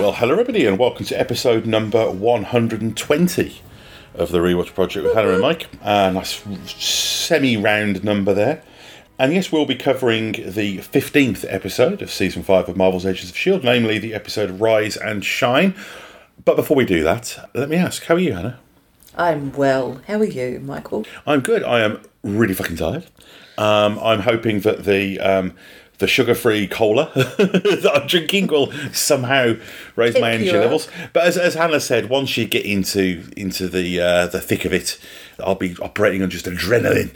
Well, hello everybody, and welcome to episode number 120 of the Rewatch Project with Hannah and Mike. A nice semi-round number there. And yes, we'll be covering the 15th episode of season 5 of Marvel's Agents of S.H.I.E.L.D., namely the episode Rise and Shine. But before we do that, let me ask, how are you, Hannah? I'm well. How are you, Michael? I'm good. I am really fucking tired. Um, I'm hoping that the um, the sugar-free cola that I'm drinking will somehow raise my energy levels. But as, as Hannah said, once you get into into the uh, the thick of it, I'll be operating on just adrenaline.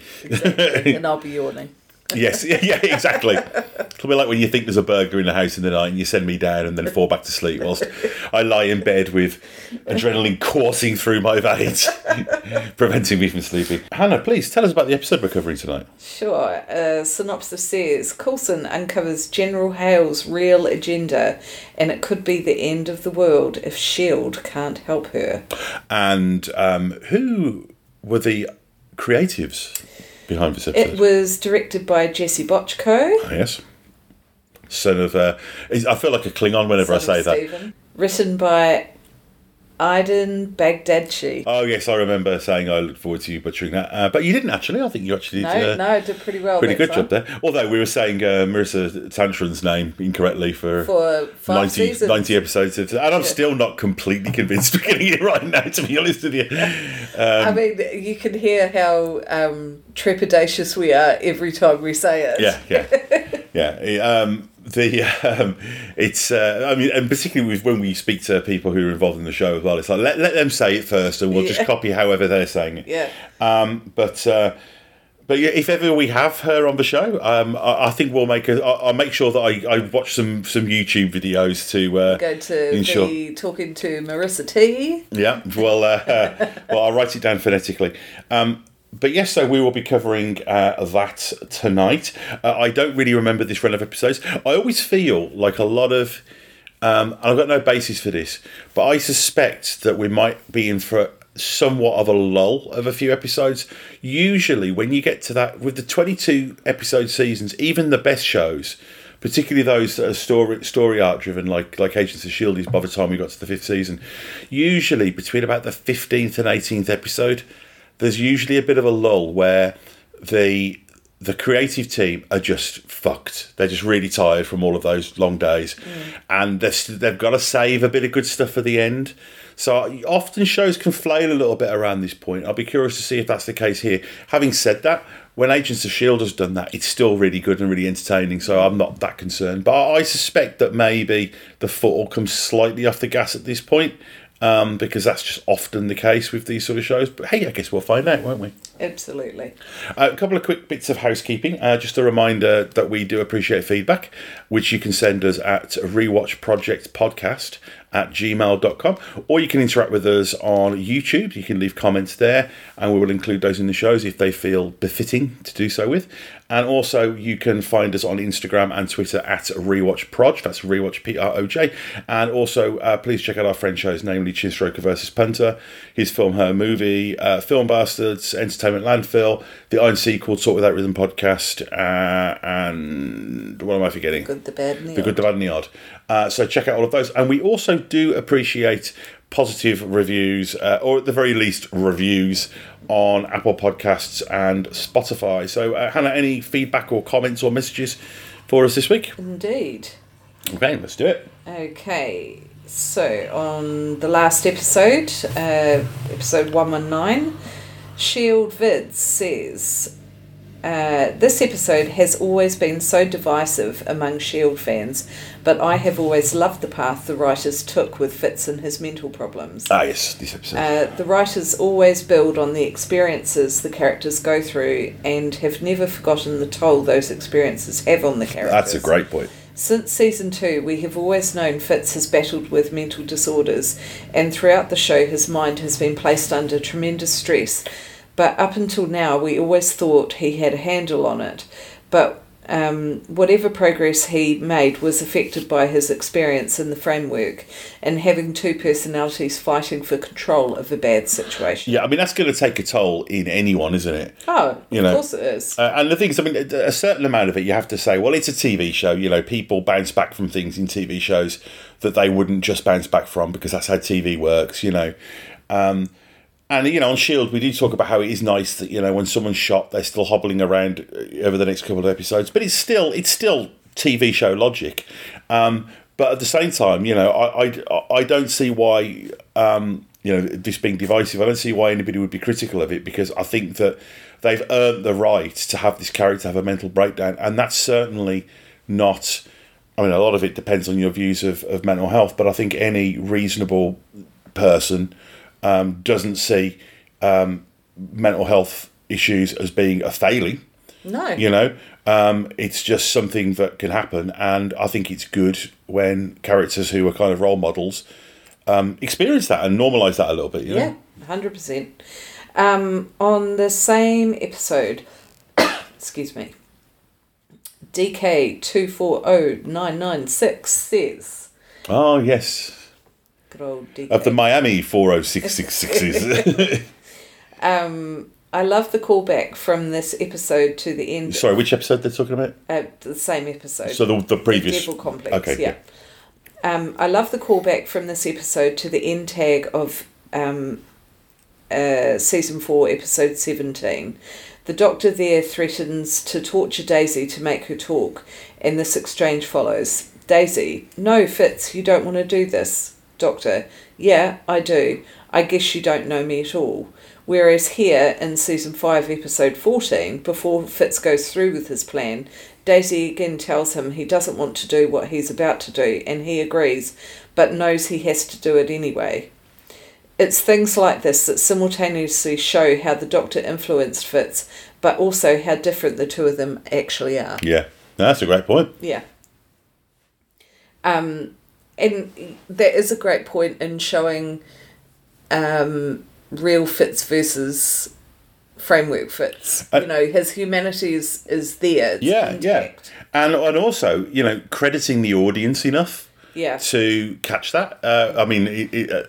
and I'll be yawning. Yes, yeah, yeah, exactly. It'll be like when you think there's a burglar in the house in the night and you send me down and then fall back to sleep whilst I lie in bed with adrenaline coursing through my veins, preventing me from sleeping. Hannah, please tell us about the episode we're covering tonight. Sure. Uh, synopsis says Coulson uncovers General Hale's real agenda, and it could be the end of the world if S.H.I.E.L.D. can't help her. And um, who were the creatives behind this episode? It was directed by Jesse Bochco. Ah, yes. Son of, uh, I feel like a Klingon whenever son I say that. Written by Iden Baghdadchi. Oh yes, I remember saying I look forward to you butchering that, uh, but you didn't actually. I think you actually No, did. uh, no, did pretty well. Pretty good time. job there. Although we were saying uh, Maurissa Tancharoen's name incorrectly for, For five 90, 90 episodes, of- and I'm still not completely convinced we're getting it right now. To be honest with you, I mean, you can hear how um, trepidatious we are every time we say it. yeah, yeah, yeah. Um, the um, it's uh, I mean, and particularly with when we speak to people who are involved in the show as well, it's like let, let them say it first, and we'll just copy however they're saying it. Yeah. Um, but uh, but yeah, if ever we have her on the show, um, I, I think we'll make a. I'll, I'll make sure that I, I watch some some YouTube videos to uh, Go to ensure. be talking to Maurissa T. Yeah, well, uh, well, I'll write it down phonetically. Um, but yes, so we will be covering uh, that tonight. Uh, I don't really remember this run of episodes. I always feel like a lot of, um, I've got no basis for this, but I suspect that we might be in for somewhat of a lull of a few episodes. Usually, when you get to that, with the 22 episode seasons, even the best shows, particularly those that are story story arc driven, like like Agents of Shield is by the time we got to the fifth season. Usually between about the fifteenth and eighteenth episode, there's usually a bit of a lull where the the creative team are just fucked. They're just really tired from all of those long days, mm. and they've they've got to save a bit of good stuff for the end. So often shows can flail a little bit around this point. I'll be curious to see if that's the case here. Having said that, when Agents of Shield has done that, it's still really good and really entertaining. So I'm not that concerned. But I suspect that maybe the foot will come slightly off the gas at this point. Um, because that's just often the case with these sort of shows. But hey, I guess we'll find out, won't we? Absolutely. Uh, a couple of quick bits of housekeeping. Uh, just a reminder that we do appreciate feedback, which you can send us at rewatchprojectpodcast at gmail.com or you can interact with us on YouTube. You can leave comments there and we will include those in the shows if they feel befitting to do so with. And also, you can find us on Instagram and Twitter at rewatchproj. That's rewatch P R O J. And also, uh, please check out our friend shows, namely Chinstroker versus Punter, his film, her movie, uh, Film Bastards, Entertainment Landfill, the Iron Sequel, Talk Without Rhythm podcast, uh, and what am I forgetting? Good, the bad, and the, The Good, the Bad, and the Odd. Uh, so check out all of those. And we also do appreciate positive reviews, uh, or at the very least, reviews on Apple Podcasts and Spotify. So, uh, Hannah, any feedback or comments or messages for us this week? Indeed. Okay, let's do it. Okay. So on the last episode, uh, episode one one nine, Shield Vids says. Uh, this episode has always been so divisive among Shield fans, but I have always loved the path the writers took with Fitz and his mental problems. Ah, yes, this episode. Uh, the writers always build on the experiences the characters go through and have never forgotten the toll those experiences have on the characters. That's a great point. Since season two, we have always known Fitz has battled with mental disorders, and throughout the show, his mind has been placed under tremendous stress. But up until now, we always thought he had a handle on it. But um, whatever progress he made was affected by his experience in the framework and having two personalities fighting for control of a bad situation. Yeah, I mean that's going to take a toll in anyone, isn't it? Oh, You know? of course it is. Uh, and the thing is, I mean, a certain amount of it, you have to say, well, it's a TV show. You know, people bounce back from things in TV shows that they wouldn't just bounce back from because that's how TV works. You know, um, and you know, on Shield, we do talk about how it is nice that you know when someone's shot, they're still hobbling around uh, over the next couple of episodes. But it's still, it's still TV show logic. Um, but at the same time, you know, I, I, I don't see why. Um, you know, this being divisive, I don't see why anybody would be critical of it because I think that they've earned the right to have this character have a mental breakdown, and that's certainly not. I mean, a lot of it depends on your views of, of mental health, but I think any reasonable person um, doesn't see um, mental health issues as being a failing. no. You know, um, it's just something that can happen, and I think it's good when characters who are kind of role models um, experience that and normalize that a little bit. You Yeah, know? hundred percent. Um, on the same episode, excuse me, DK two four zero nine nine six says, Oh yes, "Good old of the Miami four oh six six sixes. um, I love the callback from this episode to the end. Sorry, which episode they're talking about? Uh, the same episode. So the the previous. Devil Complex. Okay, yeah. Um, I love the callback from this episode to the end tag of um, uh, season four, episode seventeen. The doctor there threatens to torture Daisy to make her talk, and this exchange follows. Daisy, no, Fitz, you don't want to do this. Doctor, yeah, I do. I guess you don't know me at all. Whereas here in season 5, episode 14, before Fitz goes through with his plan, Daisy again tells him he doesn't want to do what he's about to do, and he agrees, but knows he has to do it anyway. It's things like this that simultaneously show how the Doctor influenced Fitz, but also how different the two of them actually are. Yeah, No, that's a great point. Yeah. Um, and there is a great point in showing um, real fits versus framework fits. Uh, you know, his humanity is, is there. It's Yeah, yeah, and and also you know crediting the audience enough Yeah. to catch that. Uh, I mean, it, it, uh,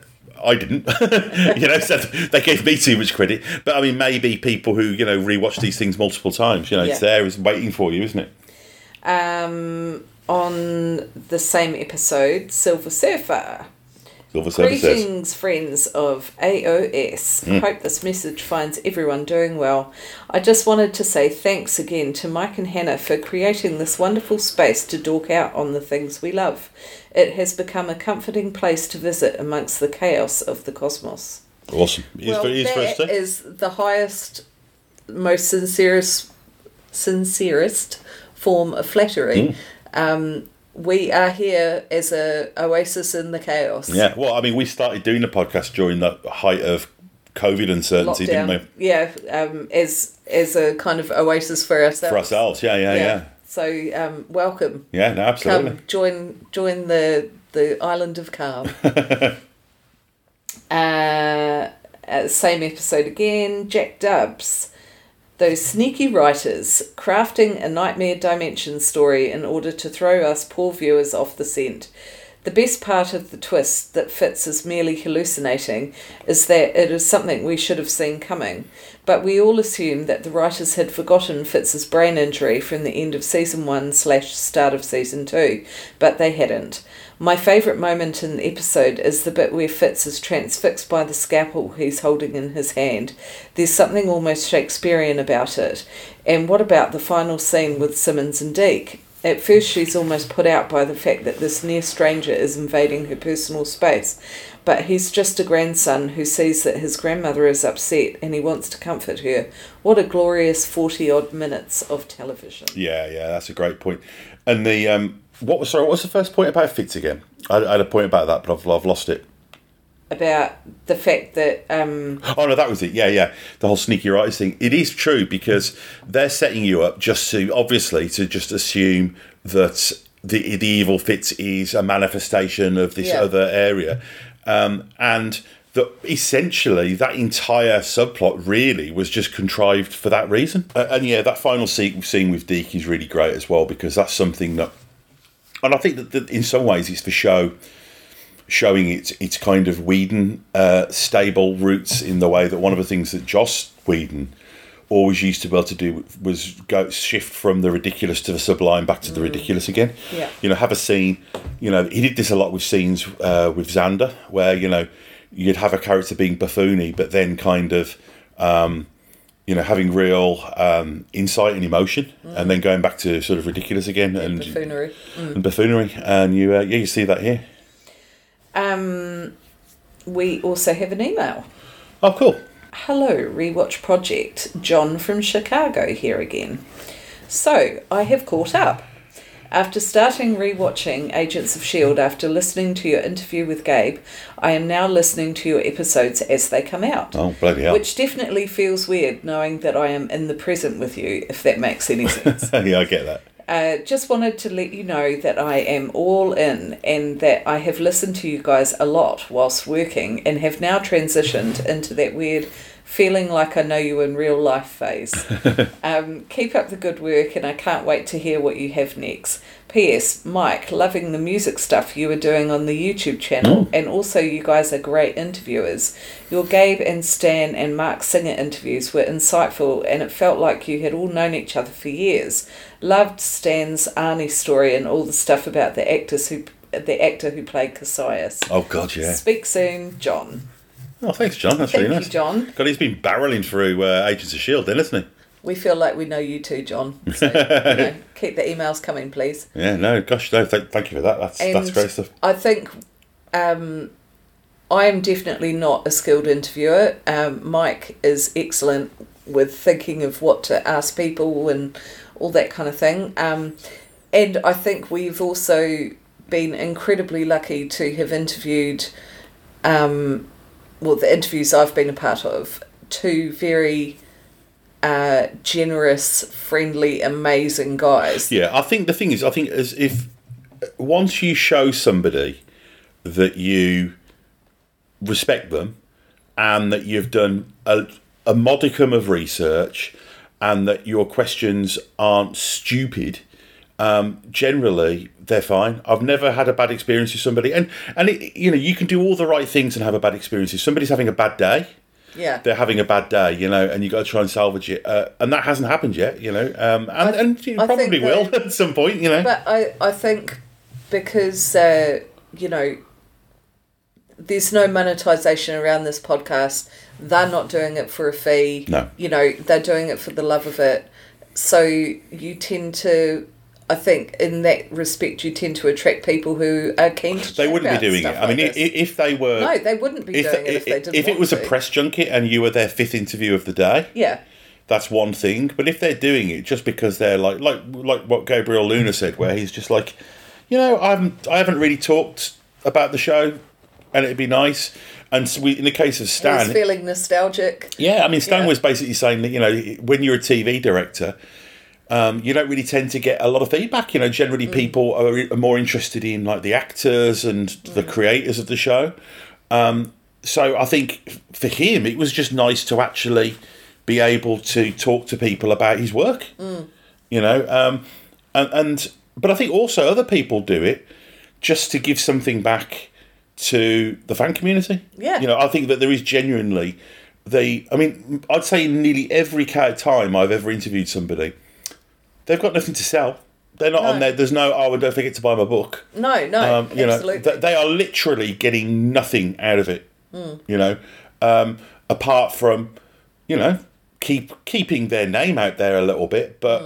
I didn't. you know, so they gave me too much credit. But I mean, maybe people who you know rewatch these things multiple times. You know, it's there, it's waiting for you, isn't it? Um, on the same episode, Silver Surfer. Silver Surfer says. Greetings, friends of AOS. Hmm. Hope this message finds everyone doing well. I just wanted to say thanks again to Mike and Hannah for creating this wonderful space to dork out on the things we love. It has become a comforting place to visit amongst the chaos of the cosmos. Awesome. It is well, for, it is that too. is the highest, most sincerest, sincerest form of flattery. Hmm. Um, we are here as a oasis in the chaos. Yeah. Well, I mean, we started doing the podcast during the height of COVID uncertainty, didn't we? Yeah, um, as as a kind of oasis for ourselves. For ourselves. Yeah, yeah, yeah. So um, welcome. Yeah, no, absolutely. Come join join the the island of calm. uh, uh, same episode again. Jack Dubs. Those sneaky writers crafting a nightmare dimension story in order to throw us poor viewers off the scent. The best part of the twist that Fitz is merely hallucinating is that it is something we should have seen coming. But we all assumed that the writers had forgotten Fitz's brain injury from the end of season one slash start of season two, but they hadn't. My favourite moment in the episode is the bit where Fitz is transfixed by the scalpel he's holding in his hand. There's something almost Shakespearean about it. And what about the final scene with Simmons and Deke? At first, she's almost put out by the fact that this near stranger is invading her personal space, but he's just a grandson who sees that his grandmother is upset and he wants to comfort her. What a glorious 40 odd minutes of television. Yeah, yeah, that's a great point. And the um, what was sorry, what was the first point about Fitz again? I, I had a point about that, but I've, I've lost it. About the fact that, um, Oh no, that was it. Yeah, yeah. The whole sneaky writers thing. It is true because they're setting you up just to obviously to just assume that the the evil Fitz is a manifestation of this Yeah. other area, um, and that essentially that entire subplot really was just contrived for that reason. Uh, and yeah, that final scene, scene with Deke is really great as well because that's something that, and I think that, that in some ways it's for show showing its its kind of Whedon uh, stable roots in the way that one of the things that Joss Whedon always used to be able to do was go shift from the ridiculous to the sublime back to the ridiculous again. Yeah. You know, have a scene. You know, he did this a lot with scenes uh, with Xander, where you know you'd have a character being buffoony, but then kind of. Um, you know, having real um, insight and emotion, and then going back to sort of ridiculous again and Buffoonery. and buffoonery, and you uh, yeah you see that here. Um, we also have an email. Oh, cool. Hello, Rewatch Project. John from Chicago here again. So, I have caught up. After starting rewatching Agents of S.H.I.E.L.D. after listening to your interview with Gabe, I am now listening to your episodes as they come out. Oh, bloody hell. Which definitely feels weird knowing that I am in the present with you, if that makes any sense. yeah, I get that. Uh, just wanted to let you know that I am all in and that I have listened to you guys a lot whilst working and have now transitioned into that weird feeling like I know you in real life phase. um, keep up the good work and I can't wait to hear what you have next. P.S. Mike, loving the music stuff you were doing on the YouTube channel, and also you guys are great interviewers. Your Gabe and Stan and Mark Singer interviews were insightful, and it felt like you had all known each other for years. Loved Stan's Arnie story and all the stuff about the actors who the actor who played Cassius. Oh God, yeah. Speak soon, John. Oh, thanks, John. That's Thank really you, nice. John. God, he's been barreling through uh, Agents of Shield, then, isn't he? We feel like we know you too, John. So, you know, keep the emails coming, please. Yeah. No, gosh, no. Th- thank you for that. That's that's great stuff. I think um, I am definitely not a skilled interviewer. Um, Mike is excellent with thinking of what to ask people and all that kind of thing. Um, and I think we've also been incredibly lucky to have interviewed, um, well, the interviews I've been a part of, two very uh, generous, friendly, amazing guys. Yeah, I think the thing is, I think as if once you show somebody that you respect them and that you've done a, a modicum of research and that your questions aren't stupid, um, generally they're fine. I've never had a bad experience with somebody, and and it, you know you can do all the right things and have a bad experience. If somebody's having a bad day, Yeah. they're having a bad day, you know, and you got to try and salvage it, uh, and that hasn't happened yet, you know, um, and and you I probably will that- at some point, you know. But I, I think because, uh, you know, there's no monetization around this podcast, they're not doing it for a fee. No. You know, they're doing it for the love of it. So you tend to, I think, in that respect, you tend to attract people who are keen to they wouldn't be doing it. stuff I mean, like i- this. if they were, no, they wouldn't be if, doing it if they didn't if it was a press junket and you were their fifth interview of the day, Yeah. that's one thing. But if they're doing it just because they're like, like, like what Gabriel Luna said, where he's just like, you know, I haven't, I haven't really talked about the show, and it'd be nice. And so we, in the case of Stan. He's Stan, feeling nostalgic. Yeah, I mean, Stan Yeah. was basically saying that you know when you're a TV director, um, you don't really tend to get a lot of feedback. You know, generally people are, are more interested in like the actors and the creators of the show. Um, so I think for him, it was just nice to actually be able to talk to people about his work. You know, um, and, and but I think also other people do it just to give something back to the fan community. Yeah. You know, I think that there is genuinely they. I mean, I'd say nearly every time I've ever interviewed somebody, they've got nothing to sell. They're not on there. There's no. Oh, don't forget to buy my book. No, no, Um, you know, absolutely. th- they are literally getting nothing out of it. Hmm. You know, um, apart from, you know, keep keeping their name out there a little bit, but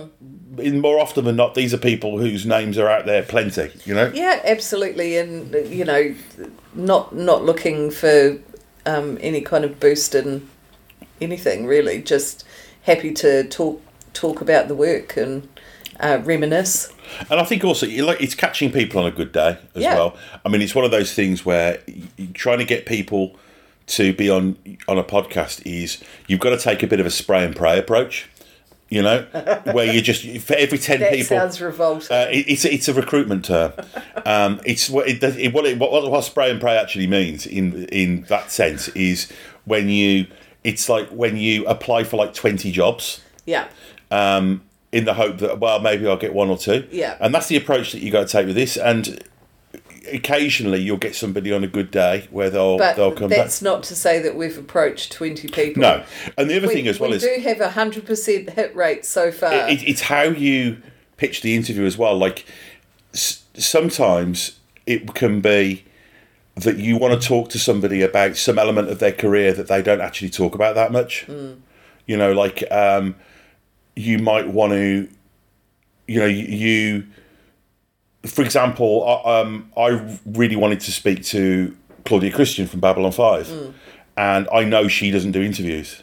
Hmm. in more often than not, these are people whose names are out there plenty. You know. Yeah, absolutely, and you know, not not looking for um, any kind of boost in anything really. Just happy to talk talk about the work and uh, reminisce. And I think also like it's catching people on a good day as Yeah. well. I mean, it's one of those things where trying to get people to be on on a podcast is you've got to take a bit of a spray and pray approach. You know, where you just for every ten That people. sounds revolting. Uh, it, it's it's a recruitment term, Um, it's what it, it, what, it, what what spray and pray actually means in in that sense is when you it's like when you apply for like twenty jobs Yeah. Um, in the hope that well maybe I'll get one or two. Yeah. and that's the approach that you got to take with this. And occasionally you'll get somebody on a good day where they'll But they'll come back. that's not to say that we've approached 20 people. No, and the other We, thing as well we is we do have a 100% hit rate so far. it, it's how you pitch the interview as well. Like s- sometimes it can be that you want to talk to somebody about some element of their career that they don't actually talk about that much. You know, like um, you might want to, you know, you. for example, I, um, I really wanted to speak to Claudia Christian from Babylon Five, and I know she doesn't do interviews.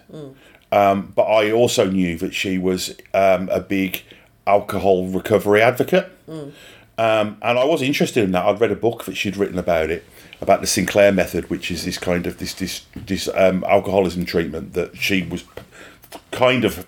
Um, but I also knew that she was um, a big alcohol recovery advocate. Um, and I was interested in that. I'd read a book that she'd written about it, about the Sinclair method, which is this kind of this this this um, alcoholism treatment that she was kind of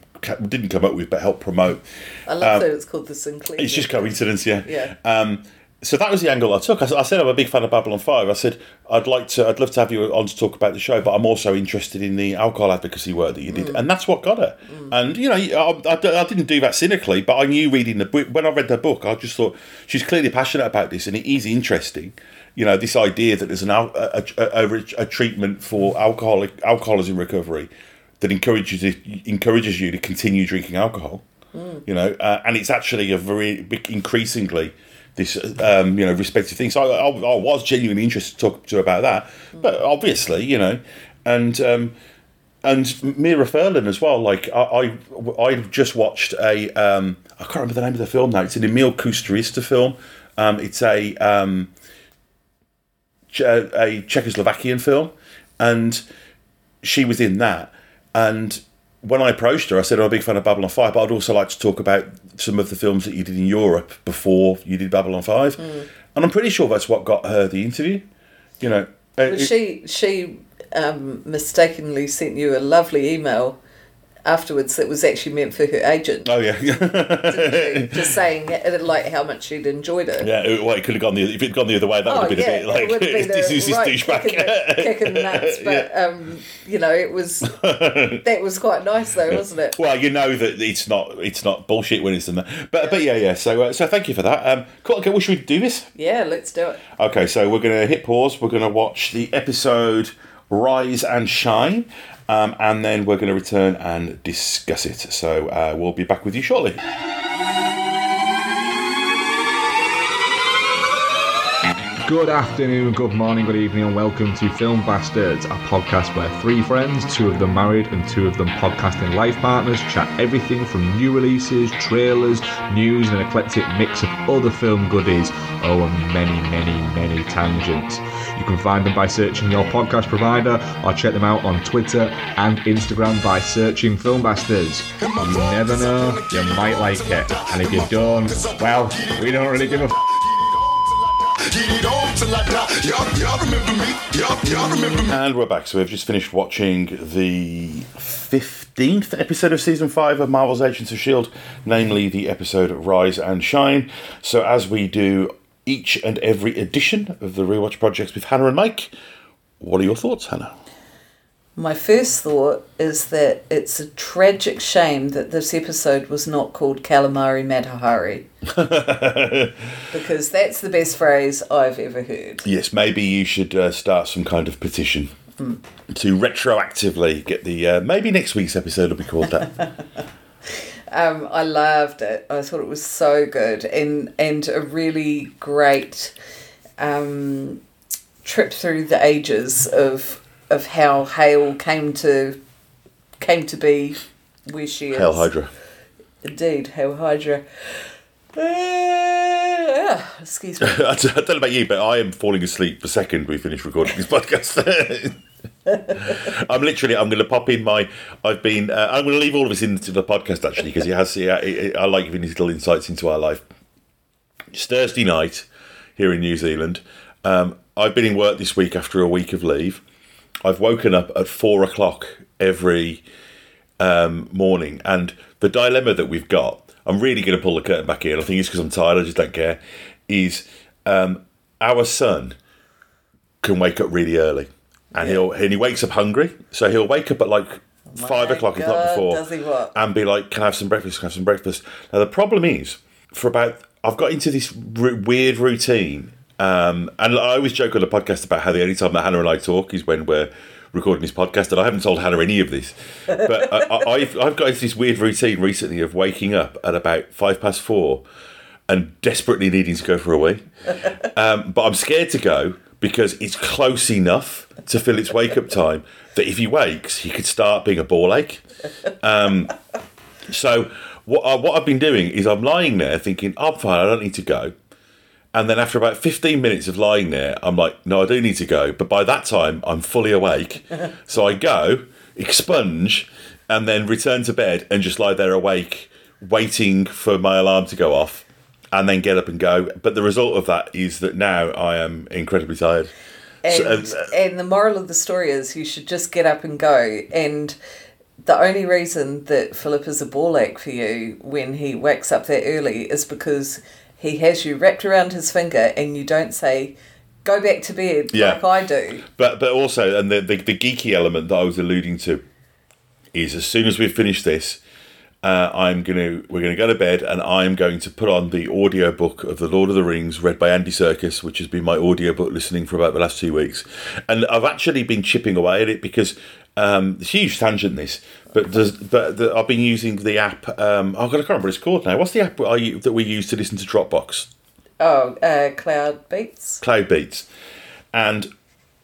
didn't come up with, but helped promote. I love that it's called the Sinclair. um, It's just coincidence, yeah. Yeah. Um, so that was the angle I took. I said I'm a big fan of Babylon Five. I said I'd like to, I'd love to have you on to talk about the show, but I'm also interested in the alcohol advocacy work that you did, and that's what got her. And you know, I, I, I didn't do that cynically, but I knew reading the book when I read the book, I just thought she's clearly passionate about this, and it is interesting. You know, this idea that there's an a, a, a, a treatment for alcoholic alcoholism recovery that encourages encourages you to continue drinking alcohol you know, uh, and it's actually a very increasingly this um, you know respective thing. So I, I, I was genuinely interested to talk to about that, but obviously, you know, and um, and Mira Furlan as well. Like I, I, I just watched a um, I can't remember the name of the film now. It's an Emir Kusturica film. Um, it's a um, a Czechoslovakian film, and she was in that. And when I approached her, I said, I'm a big fan of Babylon 5, but I'd also like to talk about some of the films that you did in Europe before you did Babylon 5. And I'm pretty sure that's what got her the interview. You know, But it- she she um, mistakenly sent you a lovely email afterwards that was actually meant for her agent, oh, yeah. just saying like how much she'd enjoyed it. yeah, it- well, it could have gone the if it'd gone the other way, that would have been a bit like, Oh, it been this is right douchebag. kick in the, kick in the nuts. But um, you know, it was that was quite nice though, wasn't it? Well, you know that it's not it's not bullshit when it's in there, but but yeah yeah. So uh, so thank you for that. Um, cool. Okay, well, should we do this? Yeah, let's do it. Okay, so we're going to hit pause. We're going to watch the episode Rise and Shine, um, and then we're going to return and discuss it. So uh, we'll be back with you shortly. Good afternoon, good morning, good evening, and welcome to Film Bastards, a podcast where three friends, two of them married and two of them podcasting life partners, chat everything from new releases, trailers, news, and an eclectic mix of other film goodies. Oh, and many, many, many tangents. You can find them by searching your podcast provider or check them out on Twitter and Instagram by searching Film Bastards. You never know, you might like it. And if you don't, well, we don't really give a f-? And we're back. So we've just finished watching the 15th episode of season 5 of Marvel's Agents of S.H.I.E.L.D., namely the episode Rise and Shine. So, as we do each and every edition of the Rewatch Projects with Hannah and Mike, what are your thoughts, Hannah? My first thought is that it's a tragic shame that this episode was not called Calamari Matahari. because that's the best phrase I've ever heard. Yes, maybe you should uh, start some kind of petition to retroactively get the. Uh, maybe next week's episode will be called that. Um, I loved it. I thought it was so good and and a really great um, trip through the ages of of how Hale came to came to be where she is. Hell Hydra. Indeed, Hale Hydra. Uh, excuse me. I don't know about you, but I am falling asleep the second we finish recording this podcast. I'm literally. I'm going to pop in my. I've been. Uh, I'm going to leave all of this into the podcast actually because it has. Yeah, I like giving these little insights into our life. It's Thursday night here in New Zealand. Um, I've been in work this week after a week of leave. I've woken up at four o'clock every um, morning, and the dilemma that we've got. I'm really going to pull the curtain back here. I think it's because I'm tired. I just don't care. Is um, our son can wake up really early, and he'll and he wakes up hungry, so he'll wake up at like five o'clock if not God, before, does he what? and be like, "Can I have some breakfast? Can I have some breakfast?" Now the problem is, for about I've got into this r- weird routine, um, and I always joke on the podcast about how the only time that Hannah and I talk is when we're recording this podcast, and I haven't told Hannah any of this, but I, I, I've I've got into this weird routine recently of waking up at about five past four, and desperately needing to go for a wee. Um, but I'm scared to go because it's close enough to Philip's wake up time that if he wakes, he could start being a ball ache. Um, so what, I, what I've been doing is I'm lying there thinking, I'm fine, I don't need to go. And then after about 15 minutes of lying there, I'm like, no, I do need to go. But by that time, I'm fully awake. so I go, expunge, and then return to bed and just lie there awake, waiting for my alarm to go off, and then get up and go. But the result of that is that now I am incredibly tired. And, So, uh, and the moral of the story is you should just get up and go. And the only reason that Philip is a ball ache for you when he wakes up that early is because he has you wrapped around his finger and you don't say, go back to bed Yeah. like I do. But but also, and the, the the geeky element that I was alluding to is as soon as we finish this, uh, I'm gonna we're gonna go to bed, and I'm going to put on the audiobook of the Lord of the Rings, read by Andy Serkis, which has been my audiobook listening for about the last two weeks, and I've actually been chipping away at it because. Um, it's a huge tangent this, but but the, I've been using the app. Um, oh God, I can't remember what it's called now. What's the app I, that we use to listen to Dropbox? Oh, uh, Cloud Beats. Cloud Beats, and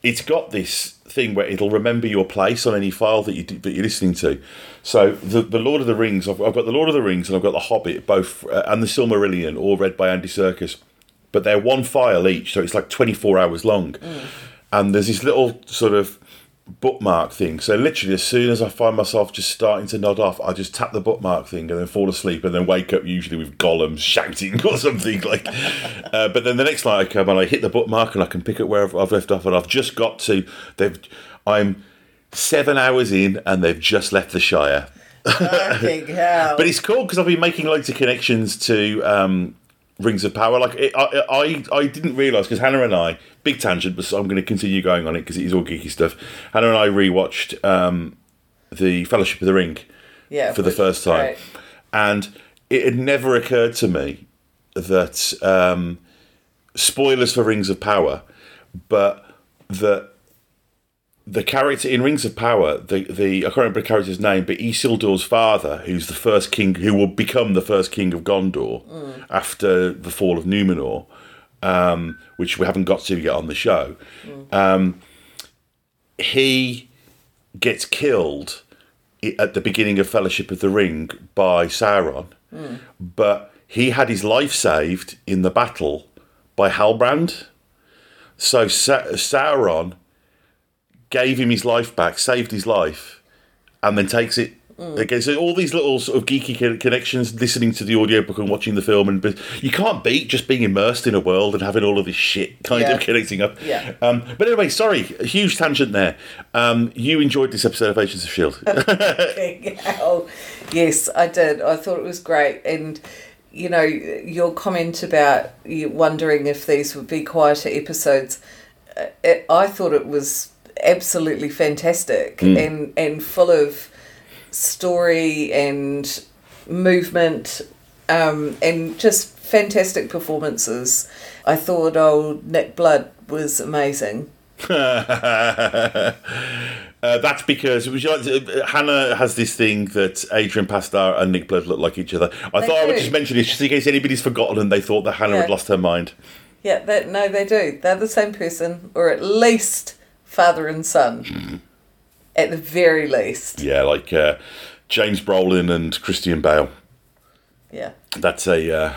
it's got this thing where it'll remember your place on any file that you that you're listening to. So the the Lord of the Rings, I've, I've got the Lord of the Rings and I've got the Hobbit, both uh, and the Silmarillion, all read by Andy Serkis, but they're one file each, so it's like 24 hours long, and there's this little sort of bookmark thing. So literally, as soon as I find myself just starting to nod off, I just tap the bookmark thing and then fall asleep, and then wake up usually with Gollum shouting or something like. Uh, but then the next night I come and I hit the bookmark and I can pick up where I've, I've left off, and I've just got to. They've. I'm seven hours in, and they've just left the Shire. Fucking hell. But it's cool because I've been making loads of connections to um, Rings of Power. Like it, I, I, I didn't realise because Hannah and I, big tangent, but I'm going to continue going on it because it is all geeky stuff. Hannah and I rewatched um, the Fellowship of the Ring yeah, for the first time, great. and it had never occurred to me that um, spoilers for Rings of Power, but that the character in Rings of Power, the the I can't remember the character's name, but Isildur's father, who's the first king, who will become the first king of Gondor after the fall of Numenor, um, which we haven't got to yet on the show. Um, he gets killed at the beginning of Fellowship of the Ring by Sauron, but he had his life saved in the battle by Halbrand. So Sa- Sauron gave him his life back, saved his life, and then takes it. Okay, So all these little sort of geeky connections, listening to the audiobook and watching the film, and but you can't beat just being immersed in a world and having all of this shit kind Yeah. of connecting up. Yeah. Um, but anyway, sorry, a huge tangent there. Um, you enjoyed this episode of Agents of Shield. Oh, yes, I did. I thought it was great. And, you know, your comment about you wondering if these would be quieter episodes, uh, it, I thought it was absolutely fantastic and, and full of story and movement um, and just fantastic performances. I thought old Nick Blood was amazing. Uh, that's because would you like to, uh, Hannah has this thing that Adrian Pasdar and Nick Blood look like each other. I They thought I would just mention this just in case anybody's forgotten and they thought that Hannah Yeah. had lost her mind. Yeah, that no, they do. They're the same person, or at least father and son. At the very least. Yeah, like uh, James Brolin and Christian Bale. Yeah. That's a. Uh,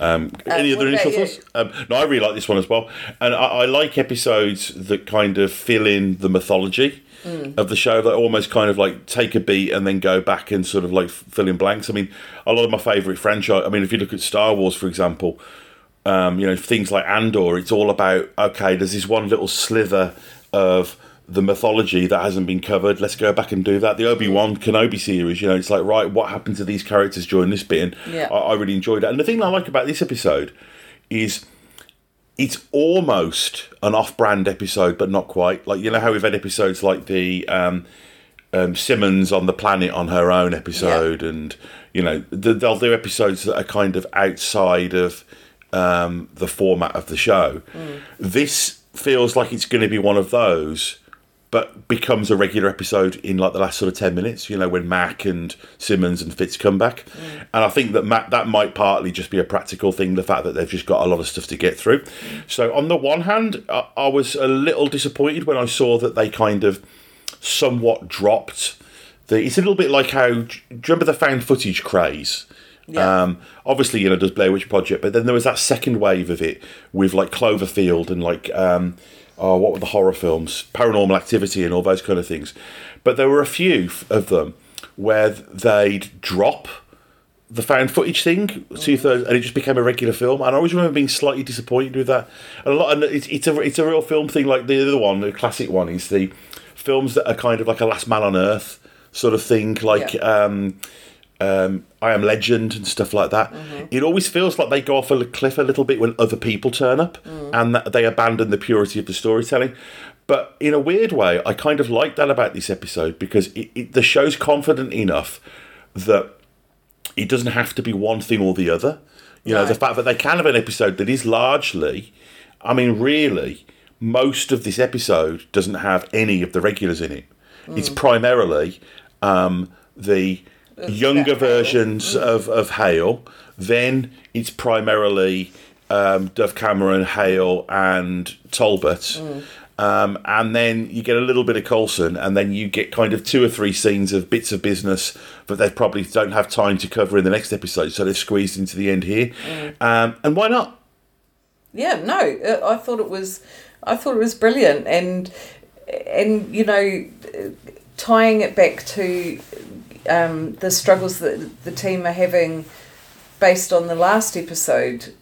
um, any what other initial thoughts? Um, no, I really like this one as well, and I, I like episodes that kind of fill in the mythology Mm. of the show. That almost kind of like take a beat and then go back and sort of like fill in blanks. I mean, a lot of my favorite franchise. I mean, if you look at Star Wars, for example, um, you know things like Andor. It's all about okay. There's this one little slither of the mythology that hasn't been covered. Let's go back and do that. The Obi Wan Kenobi series. You know, it's like right, what happened to these characters during this bit? And Yeah. I, I really enjoyed that. And the thing I like about this episode is it's almost an off-brand episode, but not quite. Like you know how we've had episodes like the um, um, Simmons on the planet on her own episode, and you know th- they'll do episodes that are kind of outside of um, the format of the show. Mm. This feels like it's going to be one of those, but becomes a regular episode in like the last sort of ten minutes. You know when Mac and Simmons and Fitz come back, mm. and I think that Mac, that might partly just be a practical thing. The fact that they've just got a lot of stuff to get through. Mm. So on the one hand, I, I was a little disappointed when I saw that they kind of somewhat dropped. The, it's a little bit like how do you remember the found footage craze? Yeah. Um, obviously, you know, does Blair Witch Project, but then there was that second wave of it with like Cloverfield and like um, oh, what were the horror films, Paranormal Activity, and all those kind of things. But there were a few f- of them where they'd drop the found footage thing, two thirds, and it just became a regular film. And I always remember being slightly disappointed with that. And a lot, and it's, it's a it's a real film thing. Like the other one, the classic one, is the films that are kind of like a Last Man on Earth sort of thing, like. Yeah. Um, um, I Am Legend and stuff like that. It always feels like they go off a cliff a little bit when other people turn up and that they abandon the purity of the storytelling. But in a weird way, I kind of like that about this episode because it, it, the show's confident enough that it doesn't have to be one thing or the other. You know, No. the fact that they can have an episode that is largely, I mean, really, most of this episode doesn't have any of the regulars in it. It's primarily um, the younger versions of, of Hale. Then it's primarily um, Dove Cameron, Hale, and Talbot. Um, and then you get a little bit of Coulson, and then you get kind of two or three scenes of bits of business that they probably don't have time to cover in the next episode, so they've squeezed into the end here. Um, and why not? Yeah, no, uh, I thought it was, I thought it was brilliant, and and you know, uh, tying it back to um, the struggles that the team are having, based on the last episode,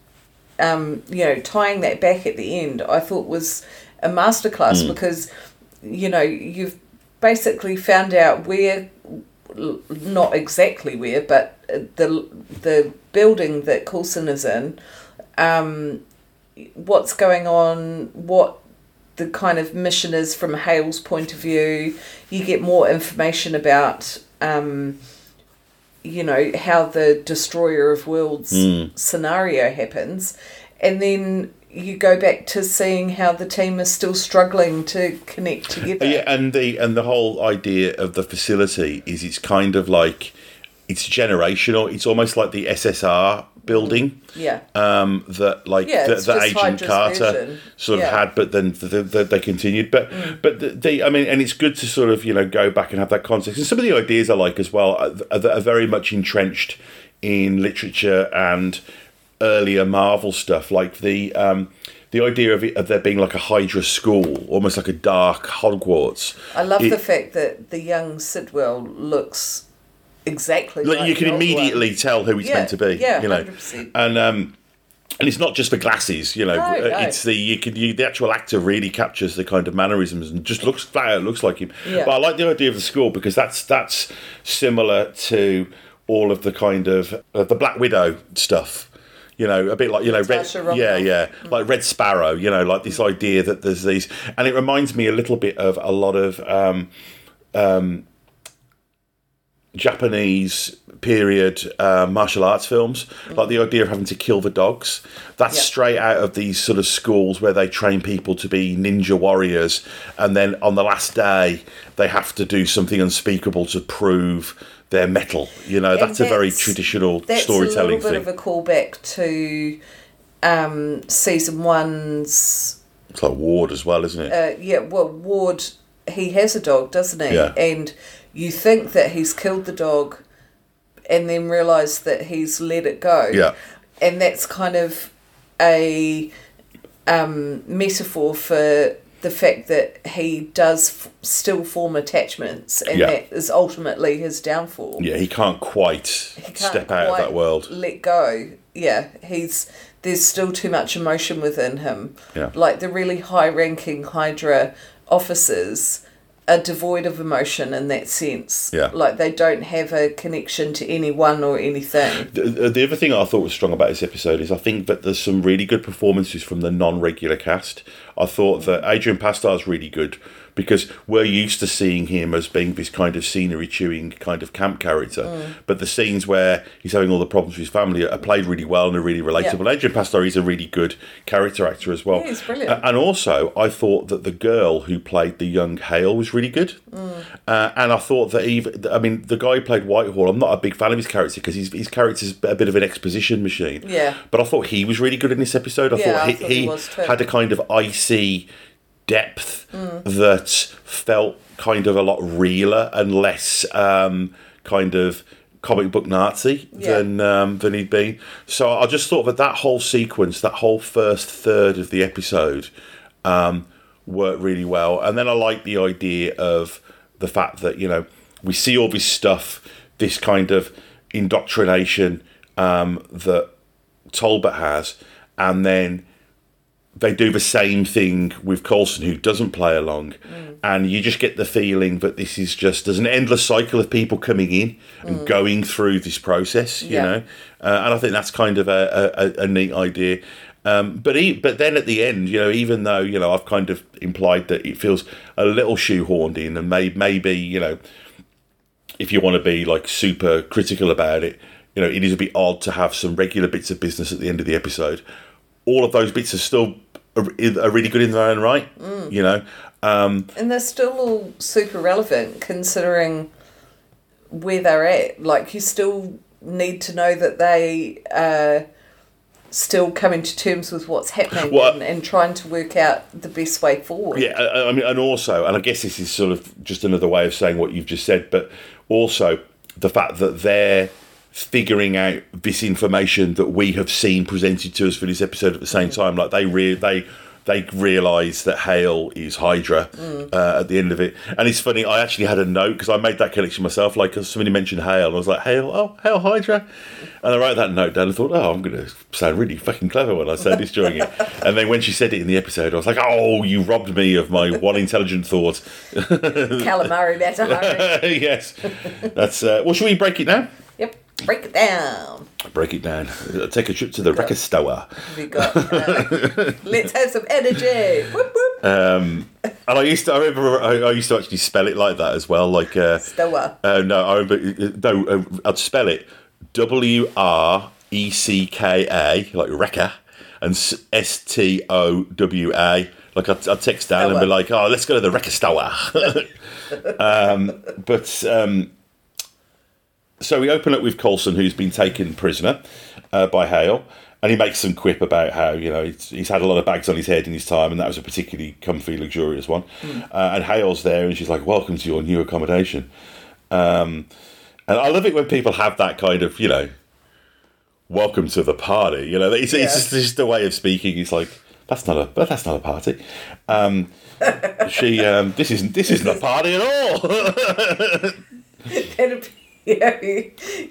um, you know, tying that back at the end, I thought was a masterclass because, you know, you've basically found out where, not exactly where, but the the building that Coulson is in, um, what's going on, what the kind of mission is from Hale's point of view. You get more information about, um, you know, how the Destroyer of Worlds scenario happens. And then you go back to seeing how the team is still struggling to connect together. Yeah, and the and the whole idea of the facility is it's kind of like it's generational. It's almost like the SSR building. Yeah. um, that like Yeah, that, that Agent Carter sort of Yeah. Mm. had, but then th th th they continued. But but the, the I mean, and it's good to sort of you know go back and have that context. And some of the ideas I like as well are, are, are very much entrenched in literature and earlier Marvel stuff, like the. Um, the idea of, it, of there being like a Hydra school, almost like a dark Hogwarts. I love It- the fact that the young Sitwell looks exactly like, like you can old one. immediately tell who he's Yeah, meant to be. yeah, you know, 100%. and um, and it's not just the glasses. You know, No, Uh, no. it's the you can you, the actual actor really captures the kind of mannerisms and just looks flat looks like him. Yeah. But I like the idea of the school because that's that's similar to all of the kind of uh, the Black Widow stuff. You know, a bit like you know, Red, yeah, yeah, like Red Sparrow. You know, like this idea that there's these, and it reminds me a little bit of a lot of um, Japanese period uh, martial arts films, like the idea of having to kill the dogs. That's Yeah. straight out of these sort of schools where they train people to be ninja warriors, and then on the last day they have to do something unspeakable to prove their mettle. You know, that's, a very that's- traditional That's storytelling a little bit thing. of a callback to um, season one's. it's like Ward as well, isn't it? Uh, yeah, well, Ward, he has a dog, doesn't he? Yeah. And you think that he's killed the dog, and then realise that he's let it go. Yeah. And that's kind of a um, metaphor for the fact that he does f- still form attachments, and Yeah. that is ultimately his downfall. yeah, he can't quite He can't step out of that world. Let go. Yeah, he's there's still too much emotion within him. Yeah. Like the really high ranking Hydra officers are devoid of emotion in that sense. Yeah. Like they don't have a connection to anyone or anything. The, the other thing I thought was strong about this episode is I think that there's some really good performances from the non-regular cast. I thought that Adrian Pasdar is really good because we're used to seeing him as being this kind of scenery chewing kind of camp character, Mm. but the scenes where he's having all the problems with his family are played really well and are really relatable. Yeah. Adrian Pasdar is a really good character actor as well. He's brilliant. And also, I thought that the girl who played the young Hale was really good. Mm. Uh, and I thought that even, I mean, the guy who played Whitehall, I'm not a big fan of his character because his, his character's a bit of an exposition machine. Yeah. But I thought he was really good in this episode. I Yeah, thought I he, thought he he had a kind of icy depth Mm. that felt kind of a lot realer and less um, kind of comic book Nazi Yeah. than um, than he'd been. So I just thought that that whole sequence, that whole first third of the episode, um, worked really well. And then I like the idea of the fact that you know we see all this stuff, this kind of indoctrination um, that Talbot has, and then they do the same thing with Coulson, who doesn't play along, and you just get the feeling that this is just there's an endless cycle of people coming in and going through this process, you Yeah. know, uh, and I think that's kind of a, a, a neat idea. Um, but e- but then at the end, you know, even though you know I've kind of implied that it feels a little shoehorned in, and may, maybe you know if you want to be like super critical about it, you know, it is a bit odd to have some regular bits of business at the end of the episode. All of those bits are still are, really good in their own right, you know. Um, And they're still all super relevant considering where they're at. Like, you still need to know that they are still coming to terms with what's happening Well, and, and trying to work out the best way forward. yeah, I, I mean, and also, and I guess this is sort of just another way of saying what you've just said, but also the fact that they're figuring out this information that we have seen presented to us for this episode at the same time. Like they re- they they realise that Hale is Hydra uh, at the end of it, and it's funny. I actually had a note because I made that connection myself. Like somebody mentioned Hale, and I was like, Hale, oh Hale Hydra, and I wrote that note down and thought, oh, I'm going to sound really fucking clever when I say this during it. And then when she said it in the episode, I was like, oh, you robbed me of my one intelligent thought. Calamari Matahari. yes, that's. Uh, well, should we break it now? Break it down. Break it down. Take a trip to the record store. We got. Uh, let's have some energy. Whoop, whoop. And I used to. I remember. I, I used to actually spell it like that as well. Like. Uh, Stoa. uh, no, I remember. No, uh, I'd spell it W R E C K A, like Wrecker, and S T O W A. Like I'd, I'd text down and be like, "Oh, let's go to the Wrecker store." um, but um, so we open up with Coulson, who's been taken prisoner uh, by Hale, and he makes some quip about how you know he's, he's had a lot of bags on his head in his time, and that was a particularly comfy, luxurious one. Uh, and Hale's there, and she's like, "Welcome to your new accommodation." Um, and I love it when people have that kind of you know, "Welcome to the party." You know, it's, it's, just, it's just a way of speaking. It's like that's not a but that's not a party. Um, she um, this isn't this isn't a party at all. Be, yeah,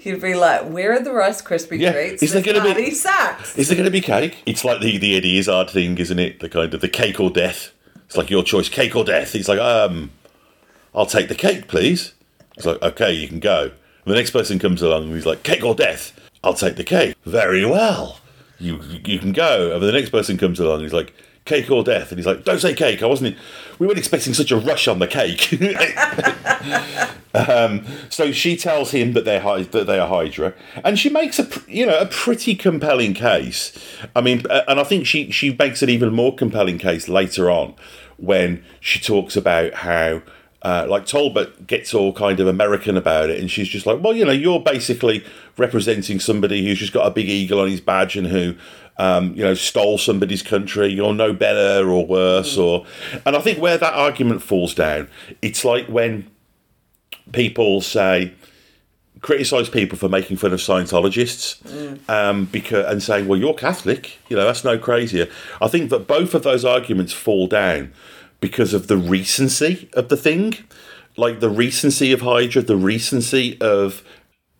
you'd be like, where are the Rice Krispie Yeah, treats? is there gonna be- party sucks. Is there going to be cake? It's like the the Eddie Izzard thing, isn't it? The kind of the cake or death. It's like your choice, cake or death. He's like, um, I'll take the cake, please. He's like, okay, you can go. And the next person comes along and he's like, cake or death. I'll take the cake. Very well. You you can go. And the next person comes along and he's like, cake or death. And he's like, don't say cake. I wasn't. We weren't expecting such a rush on the cake. So she tells him that they're that they are Hydra, and she makes a you know a pretty compelling case. I mean, uh, and I think she she makes an even more compelling case later on when she talks about how. Uh, like Talbot gets all kind of American about it, and she's just like, "Well, you know, you're basically representing somebody who's just got a big eagle on his badge and who, um, you know, stole somebody's country. You're no better or worse." Or, and I think where that argument falls down, it's like when people say criticize people for making fun of Scientologists um, because and saying, "Well, you're Catholic," you know, that's no crazier. I think that both of those arguments fall down because of the recency of the thing, like the recency of Hydra, the recency of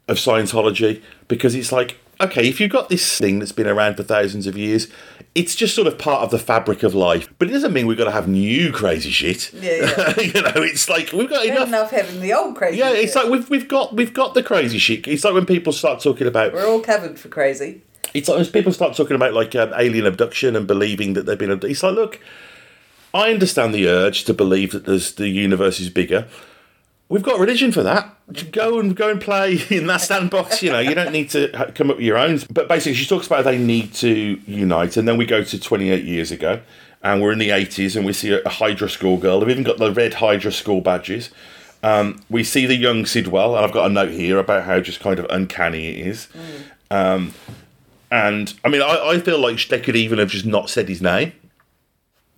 of Scientology, because it's like okay, if you've got this thing that's been around for thousands of years, it's just sort of part of the fabric of life. But it doesn't mean we've got to have new crazy shit. Yeah, yeah. you know, it's like we've got enough. enough having the old crazy. Yeah, it's like we've we've got we've got the crazy shit. It's like when people start talking about we're all covered for crazy. it's like when people start talking about like um, alien abduction and believing that they've been. abdu- It's like, look, I understand the urge to believe that there's the universe is bigger. We've got religion for that. Go and go and play in that sandbox. You know, you don't need to come up with your own. But basically, she talks about they need to unite, and then we go to 28 years ago, and we're in the 80s, and we see a, Hydra school girl. They've even got the red Hydra school badges. Um, we see the young Sitwell, and I've got a note here about how just kind of uncanny it is. Um, and I mean, I, I feel like they could even have just not said his name.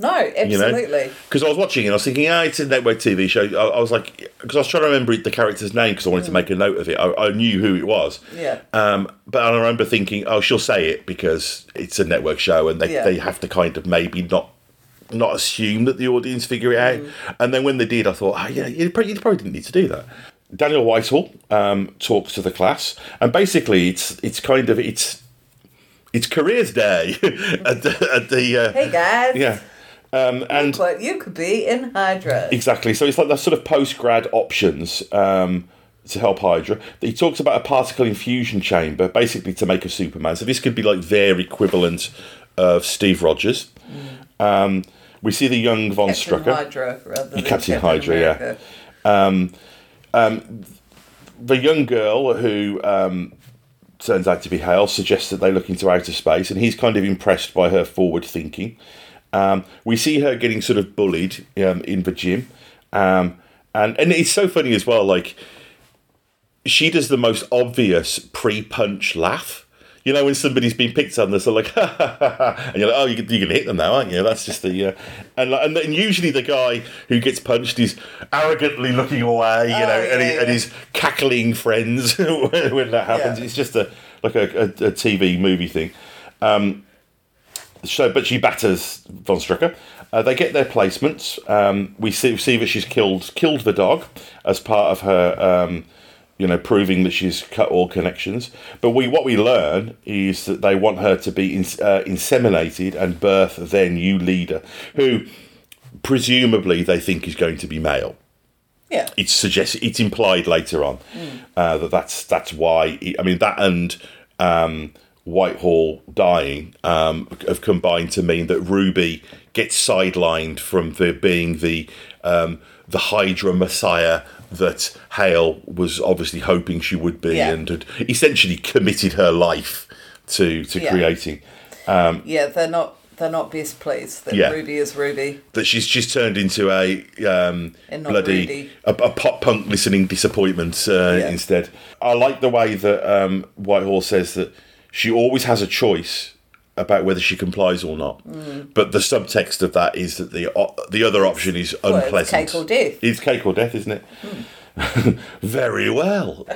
No, You know, absolutely. because I was watching it, and I was thinking, ah, it's a network TV show. I, I was like, because I was trying to remember the character's name because I wanted to make a note of it. I, I knew who it was. Yeah. Um, but I remember thinking, oh, she'll say it because it's a network show, and they, Yeah. they have to kind of maybe not not assume that the audience figure it out. And then when they did, I thought, oh, yeah, you probably, you probably didn't need to do that. Daniel Whitehall um, talks to the class, and basically, it's it's kind of it's it's careers day at the, at the uh, Hey guys. yeah. Um, and Look you could be in Hydra. Exactly. So it's like the sort of post grad options um, to help Hydra. He talks about a particle infusion chamber, basically to make a Superman. So this could be like their equivalent of Steve Rogers. Um, we see the young Von Captain Strucker. Hydra rather than Captain Hydra, yeah. America. the young girl who um, turns out to be Hale suggests that they look into outer space, and he's kind of impressed by her forward thinking. Um, we see her getting sort of bullied um, in the gym, um, and and it's so funny as well. Like she does the most obvious pre-punch laugh. You know when somebody's been picked on, they're sort of like, ha, ha, ha, ha. and you're like, oh, you can, you can hit them now, aren't you? That's just the, uh, and, and then usually the guy who gets punched is arrogantly looking away, you Oh, know, and, he, yeah, and yeah. he's cackling friends when, when that happens. Yeah. It's just a like a, a, a TV movie thing. Um, so, but she batters Von Strucker. Uh, they get their placements. Um, we see, see that she's killed killed the dog as part of her, um, you know, proving that she's cut all connections. But we what we learn is that they want her to be in, uh, inseminated and birth their new leader, who presumably they think is going to be male Yeah. it's suggested it's implied later on uh, that that's that's why I mean that and um, Whitehall dying um, have combined to mean that Ruby gets sidelined from the being the um, the Hydra Messiah that Hale was obviously hoping she would be Yeah. and had essentially committed her life to to Yeah. creating Yeah, they're not they're not best pleased that Yeah. Ruby is Ruby. that she's she's turned into a um, bloody a, a pop punk listening disappointment uh, instead. I like the way that um, Whitehall says that she always has a choice about whether she complies or not. Mm. But the subtext of that is that the o- the other option is Well, it's unpleasant. cake or death. It's cake or death, isn't it? Very well.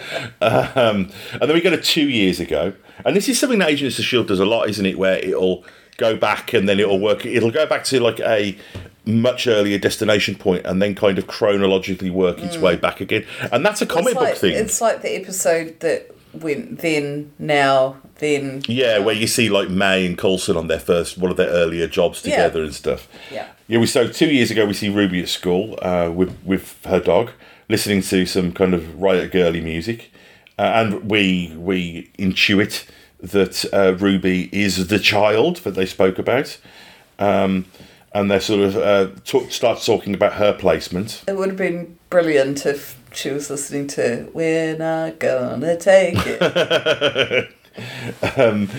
um, and then we go to two years ago, and this is something that Agents of Shield does a lot, isn't it? Where it'll go back and then it'll work. It'll go back to like a much earlier destination point, and then kind of chronologically work its way back again. And that's a comic book thing. It's like the episode that went then, now, then. Yeah, where you see like May and Coulson on their first one of their earlier jobs Yeah. together and stuff. Yeah. Yeah, we so two years ago we see Ruby at school uh, with with her dog, listening to some kind of riot girly music, uh, and we we intuit that uh, Ruby is the child that they spoke about, um, and they sort of uh, talk, start talking about her placement. It would have been brilliant if she was listening to "We're Not Gonna Take It." and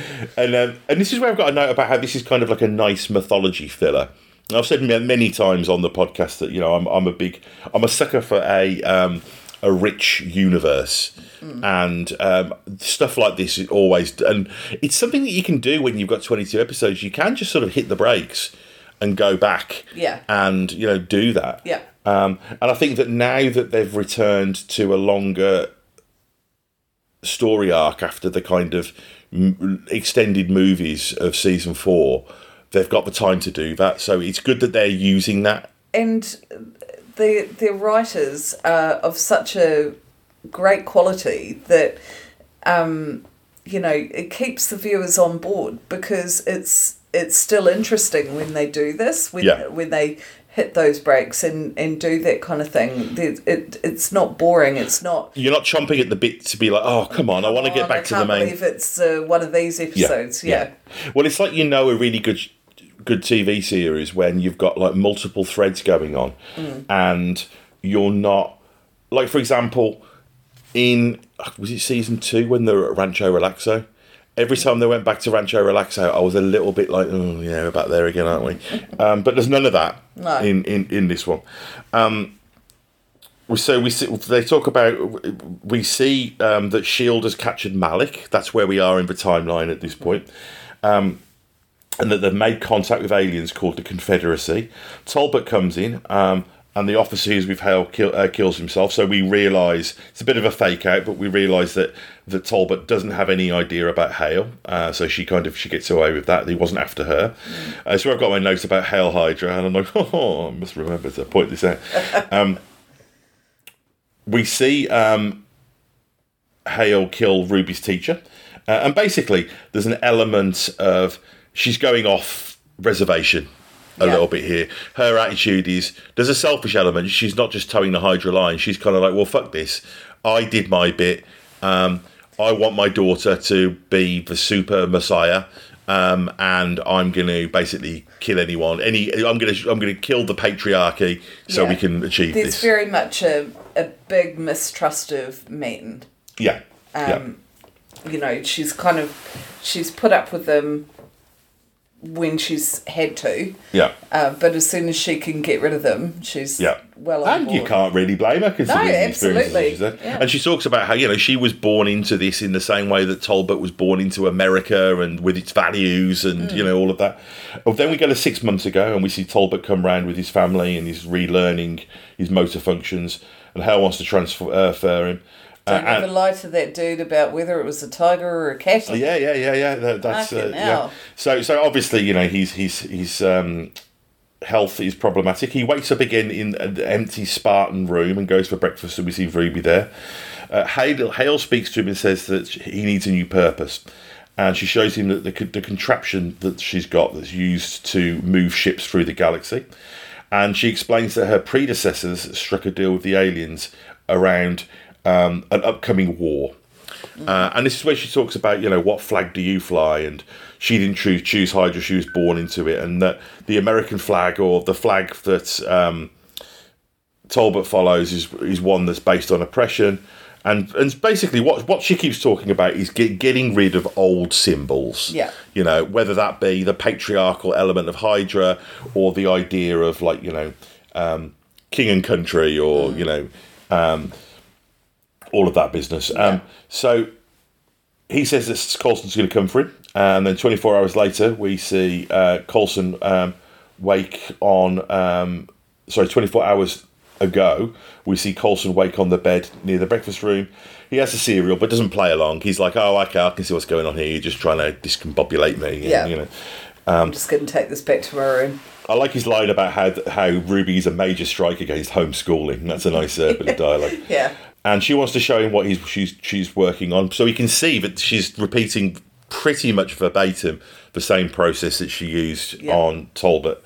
um, and this is where I've got a note about how this is kind of like a nice mythology filler. I've said many times on the podcast that you know I'm I'm a big I'm a sucker for a um, a rich universe, and um, stuff like this is always and it's something that you can do when you've got 22 episodes. You can just sort of hit the brakes and go back, Yeah. and you know do that, Yeah. Um, and I think that now that they've returned to a longer story arc after the kind of m- extended movies of season four, they've got the time to do that. So it's good that they're using that. and the the writers are of such a great quality that um, you know, it keeps the viewers on board because it's it's still interesting when they do this when Yeah. when they hit those breaks and and do that kind of thing. It, it it's not boring. It's not. You're not chomping at the bit to be like, oh, come on, I want to "Oh, get back to the I main. believe it's uh, one of these episodes. Yeah. Well, it's like you know a really good good TV series when you've got like multiple threads going on, Mm. and you're not like, for example, in was it season two when they were at Rancho Relaxo. Every time they went back to Rancho Relaxo, I was a little bit like, oh yeah, we're back there again, aren't we? um, but there's none of that No. in, in in this one. Um, so we see, they talk about we see um, that Shield has captured Malik. That's where we are in the timeline at this point, um, and that they've made contact with aliens called the Confederacy. Talbot comes in, um, and the officer who's with Hale kill, uh, kills himself. So we realise it's a bit of a fake out, but we realise that that Talbot doesn't have any idea about Hale. Uh, so she kind of she gets away with that. He wasn't after her. Uh, so I've got my notes about Hale Hydra, and I'm like, oh, I must remember to point this out. Um, we see um, Hale kill Ruby's teacher, uh, and basically there's an element of she's going off reservation a Yeah. little bit here. Her attitude is there's a selfish element. She's not just towing the Hydra line. She's kind of like, well, fuck this. I did my bit. Um, I want my daughter to be the super messiah. Um, and I'm going to basically kill anyone. Any, I'm going to, I'm going to kill the patriarchy so Yeah. we can achieve There's this. very much a, a big mistrust of men. yeah, yeah. Um, You know, she's kind of she's put up with them when she's had to, Yeah. uh, but as soon as she can get rid of them, she's Yeah. well on And you can't really blame her considering No, the absolutely. she's had. Yeah. And she talks about how, you know, she was born into this in the same way that Talbot was born into America and with its values and, Hmm. you know, all of that. Well, then we go to six months ago and we see Talbot come round with his family and he's relearning his motor functions and Hal wants to transfer uh, him. Uh, Don't ever and- lie to that dude about whether it was a tiger or a cat. Oh, yeah, yeah, yeah, yeah. That, that's uh, yeah. So, so obviously, you know, he's he's he's um, health is problematic. He wakes up again in an empty Spartan room and goes for breakfast, and we see Ruby there. Uh, Hale, Hale speaks to him and says that he needs a new purpose. And she shows him that the, the contraption that she's got that's used to move ships through the galaxy. And she explains that her predecessors struck a deal with the aliens around um, an upcoming war. Uh, and this is where she talks about, you know, what flag do you fly? And she didn't choose, choose Hydra, she was born into it. And that the American flag or the flag that um, Talbot follows is, is one that's based on oppression. And, and basically, what what she keeps talking about is get, getting rid of old symbols. Yeah. You know, whether that be the patriarchal element of Hydra or the idea of, like, you know, um, king and country or, you know, um, all of that business. Um, so he says that Coulson's going to come for him, and then 24 hours later, we see uh, Coulson um, wake on. Um, sorry, 24 hours ago, we see Coulson wake on the bed near the breakfast room. He has a cereal, but doesn't play along. He's like, "Oh, okay, I can see what's going on here. You're just trying to discombobulate me." and, Yeah. you know. I'm just going to take this back to my room. I like his line about how how Ruby is a major strike against homeschooling. That's a nice uh, bit of dialogue. Yeah. And she wants to show him what he's she's she's working on, so he can see that she's repeating pretty much verbatim the same process that she used Yeah. on Talbot.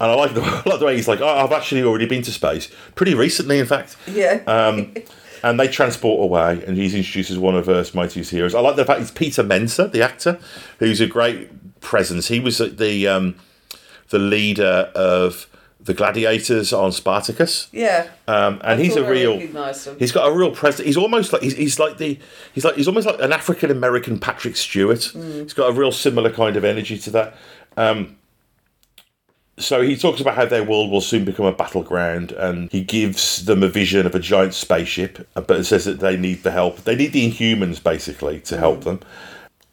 And I like the, I like the way he's like, oh, I've actually already been to space, pretty recently, in fact. Yeah. Um, and they transport away, and he's introduced as one of Earth's mightiest heroes. I like the fact it's Peter Mensah, the actor, who's a great presence. He was the um, the leader of the gladiators on Spartacus. yeah. Um, and he's a real. He's got a real presence. He's almost like he's, he's like the he's like he's almost like an African American Patrick Stewart. Mm. He's got a real similar kind of energy to that. Um, so he talks about how their world will soon become a battleground, and he gives them a vision of a giant spaceship, but it says that they need the help. They need the Inhumans basically to help them.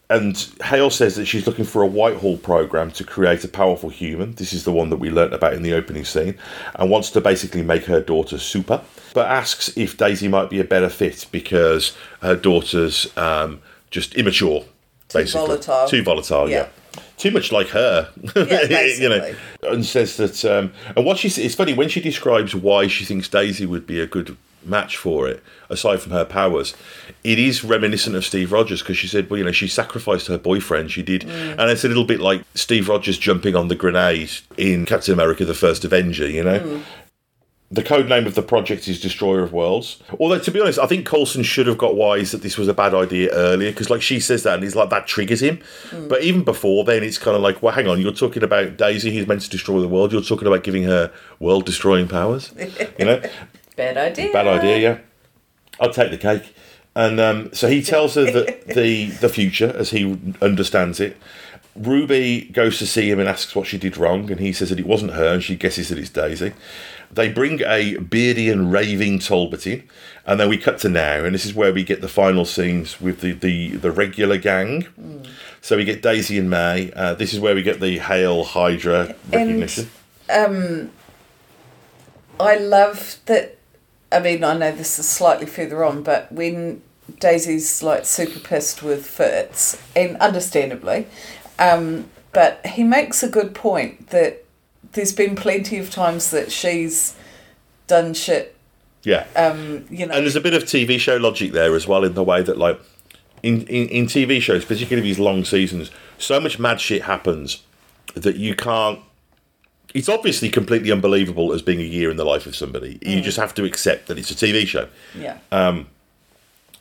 And Hale says that she's looking for a Whitehall program to create a powerful human. This is the one that we learnt about in the opening scene, and wants to basically make her daughter super. But asks if Daisy might be a better fit because her daughter's um, just immature, basically volatile. too volatile. Yeah. Yeah. Too much like her, Yeah, you know, basically. and says that. Um, and what she it's funny when she describes why she thinks Daisy would be a good match for it, aside from her powers. It is reminiscent of Steve Rogers because she said, well, you know, she sacrificed her boyfriend. She did, mm. and it's a little bit like Steve Rogers jumping on the grenade in Captain America: The First Avenger. You know. Mm. The code name of the project is Destroyer of Worlds. Although, to be honest, I think Coulson should have got wise that this was a bad idea earlier because, like, she says that and he's like, that triggers him. Mm. But even before then, it's kind of like, well, hang on, you're talking about Daisy who's meant to destroy the world. You're talking about giving her world destroying powers. You know? Bad idea. Bad idea, yeah. I'll take the cake. And um, so he tells her that the the future, as he understands it. Ruby goes to see him and asks what she did wrong, and he says that it wasn't her, and she guesses that it's Daisy. They bring a beardy and raving Talbot in, and then we cut to now, and this is where we get the final scenes with the the, the regular gang. So we get Daisy and May. Uh, this is where we get the Hail Hydra recognition. And I love that. I mean, I know this is slightly further on, but when Daisy's like super pissed with Fitz, and understandably, um, but he makes a good point that there's been plenty of times that she's done shit. yeah. Um, you know, and there's a bit of TV show logic there as well in the way that like in, in, in TV shows, particularly these long seasons, so much mad shit happens that you can't it's obviously completely unbelievable as being a year in the life of somebody. You just have to accept that it's a TV show. yeah,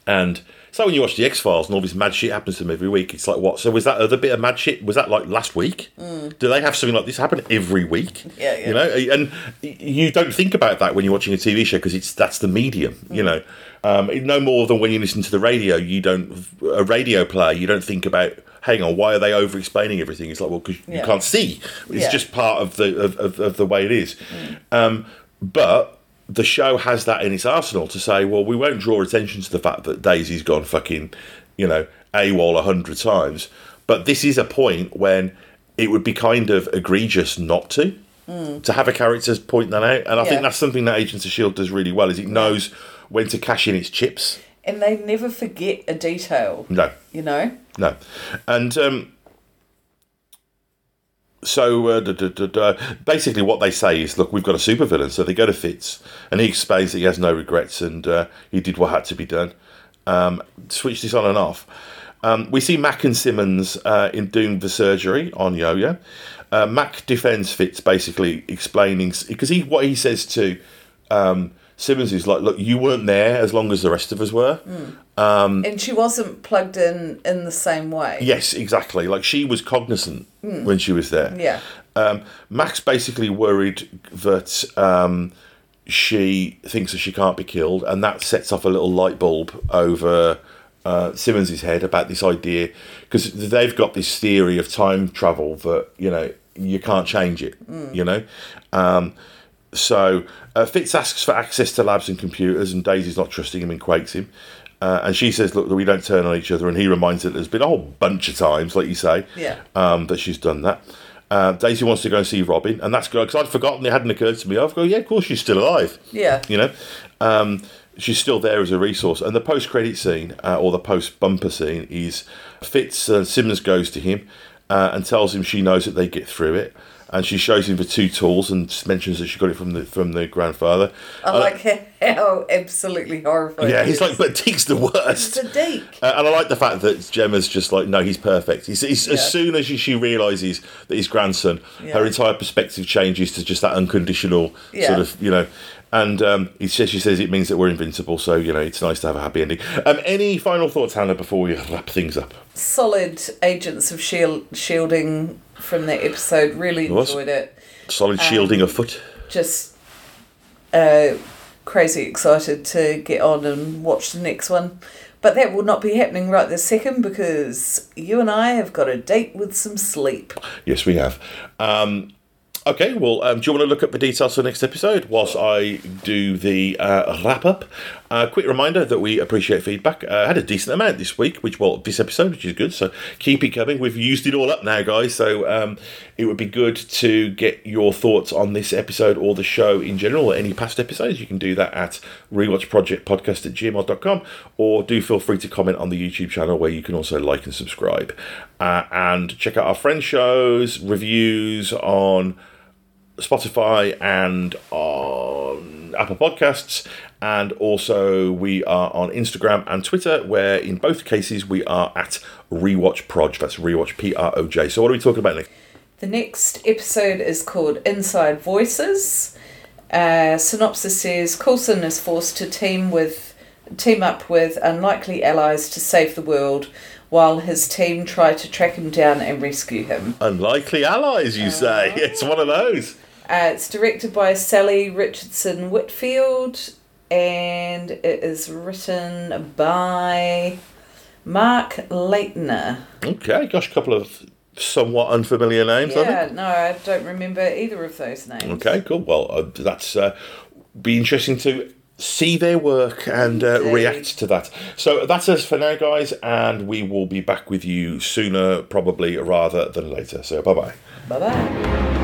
And so when you watch the X Files and all this mad shit happens to them every week, it's like what? So was that other bit of mad shit? Was that like last week? Do they have something like this happen every week? Mm. Yeah, yeah. You know, and you don't think about that when you're watching a TV show because it's that's the medium. You Mm. know, um, no more than when you listen to the radio. You don't a radio play. You don't think about. Hang on, why are they over explaining everything? It's like, well, because you can't see. It's Yeah. just part of the of, of, of the way it is. Um, but the show has that in its arsenal to say, well, we won't draw attention to the fact that Daisy's gone fucking, you know, AWOL a hundred times. But this is a point when it would be kind of egregious not to. To have a character point that out. And I Yeah. think that's something that Agents of S.H.I.E.L.D. does really well, is it knows when to cash in its chips. And they never forget a detail. No. You know, No, and um, so uh, da, da, da, basically, what they say is, look, we've got a supervillain. So they go to Fitz, and he explains that he has no regrets and uh, he did what had to be done. Um, switch this on and off. Um, we see Mack and Simmons uh, in doing the surgery on Yo-Yo. Uh, Mack defends Fitz, basically explaining because he what he says to um, Simmons is like, look, you weren't there as long as the rest of us were. and she wasn't plugged in in the same way. Yes, exactly. Like she was cognizant when she was there. Yeah. Um, Mack's basically worried that um, she thinks that she can't be killed, and that sets off a little light bulb over uh, Simmons's head about this idea because they've got this theory of time travel that you know you can't change it. You know. So uh, Fitz asks for access to labs and computers, and Daisy's not trusting him and quakes him. Uh, and she says, "Look, we don't turn on each other." And he reminds her that there's been a whole bunch of times, like you say, Yeah. um, that she's done that. Uh, Daisy wants to go and see Robin, and that's good because I'd forgotten it hadn't occurred to me. I've go, yeah, of course she's still alive. Yeah. you know, um, she's still there as a resource. And the post-credit scene uh, or the post-bumper scene is Fitz uh, Simmons goes to him uh, and tells him she knows that they get through it. And she shows him the two tools and mentions that she got it from the from the grandfather. I like how absolutely horrifying. Yeah, he's like, but Deke's the worst. It's a Deke. Uh, and I like the fact that Jemma's just like, no, he's perfect. He's, he's, Yeah. As soon as she, she realizes that his grandson, Yeah. her entire perspective changes to just that unconditional Yeah. sort of, you know. And um, he says, she says it means that we're invincible. So you know, it's nice to have a happy ending. Um, any final thoughts, Hannah, before we wrap things up? Solid agents of shield shielding from that episode. Really enjoyed it. Solid shielding Um, of foot. Just uh, crazy excited to get on and watch the next one. But that will not be happening right this second because you and I have got a date with some sleep. Yes, we have. Um, okay, well, um, do you want to look up the details for the next episode whilst I do the uh, wrap up? Uh, quick reminder that we appreciate feedback. Uh, had a decent amount this week, which well, this episode, which is good. So keep it coming. We've used it all up now, guys. So um, it would be good to get your thoughts on this episode or the show in general or any past episodes. You can do that at rewatchprojectpodcast at gmail.com or do feel free to comment on the YouTube channel where you can also like and subscribe. Uh, and check out our friend shows, reviews on Spotify and on Apple Podcasts. And also, we are on Instagram and Twitter, where in both cases we are at Rewatch Proj. That's Rewatch P R O J. So, what are we talking about, Nick? The next episode is called Inside Voices. Uh, synopsis says Coulson is forced to team with team up with unlikely allies to save the world, while his team try to track him down and rescue him. Unlikely allies, you say? It's one of those. Uh, it's directed by Sally Richardson Whitfield, and it is written by Mark Leitner. Okay, gosh, a couple of somewhat unfamiliar names, I think. Yeah, no, I don't remember either of those names. Okay, cool. Well, uh, that's uh, be interesting to see their work and uh, react to that. So that's us for now, guys, and we will be back with you sooner, probably rather than later. So bye bye. Bye bye.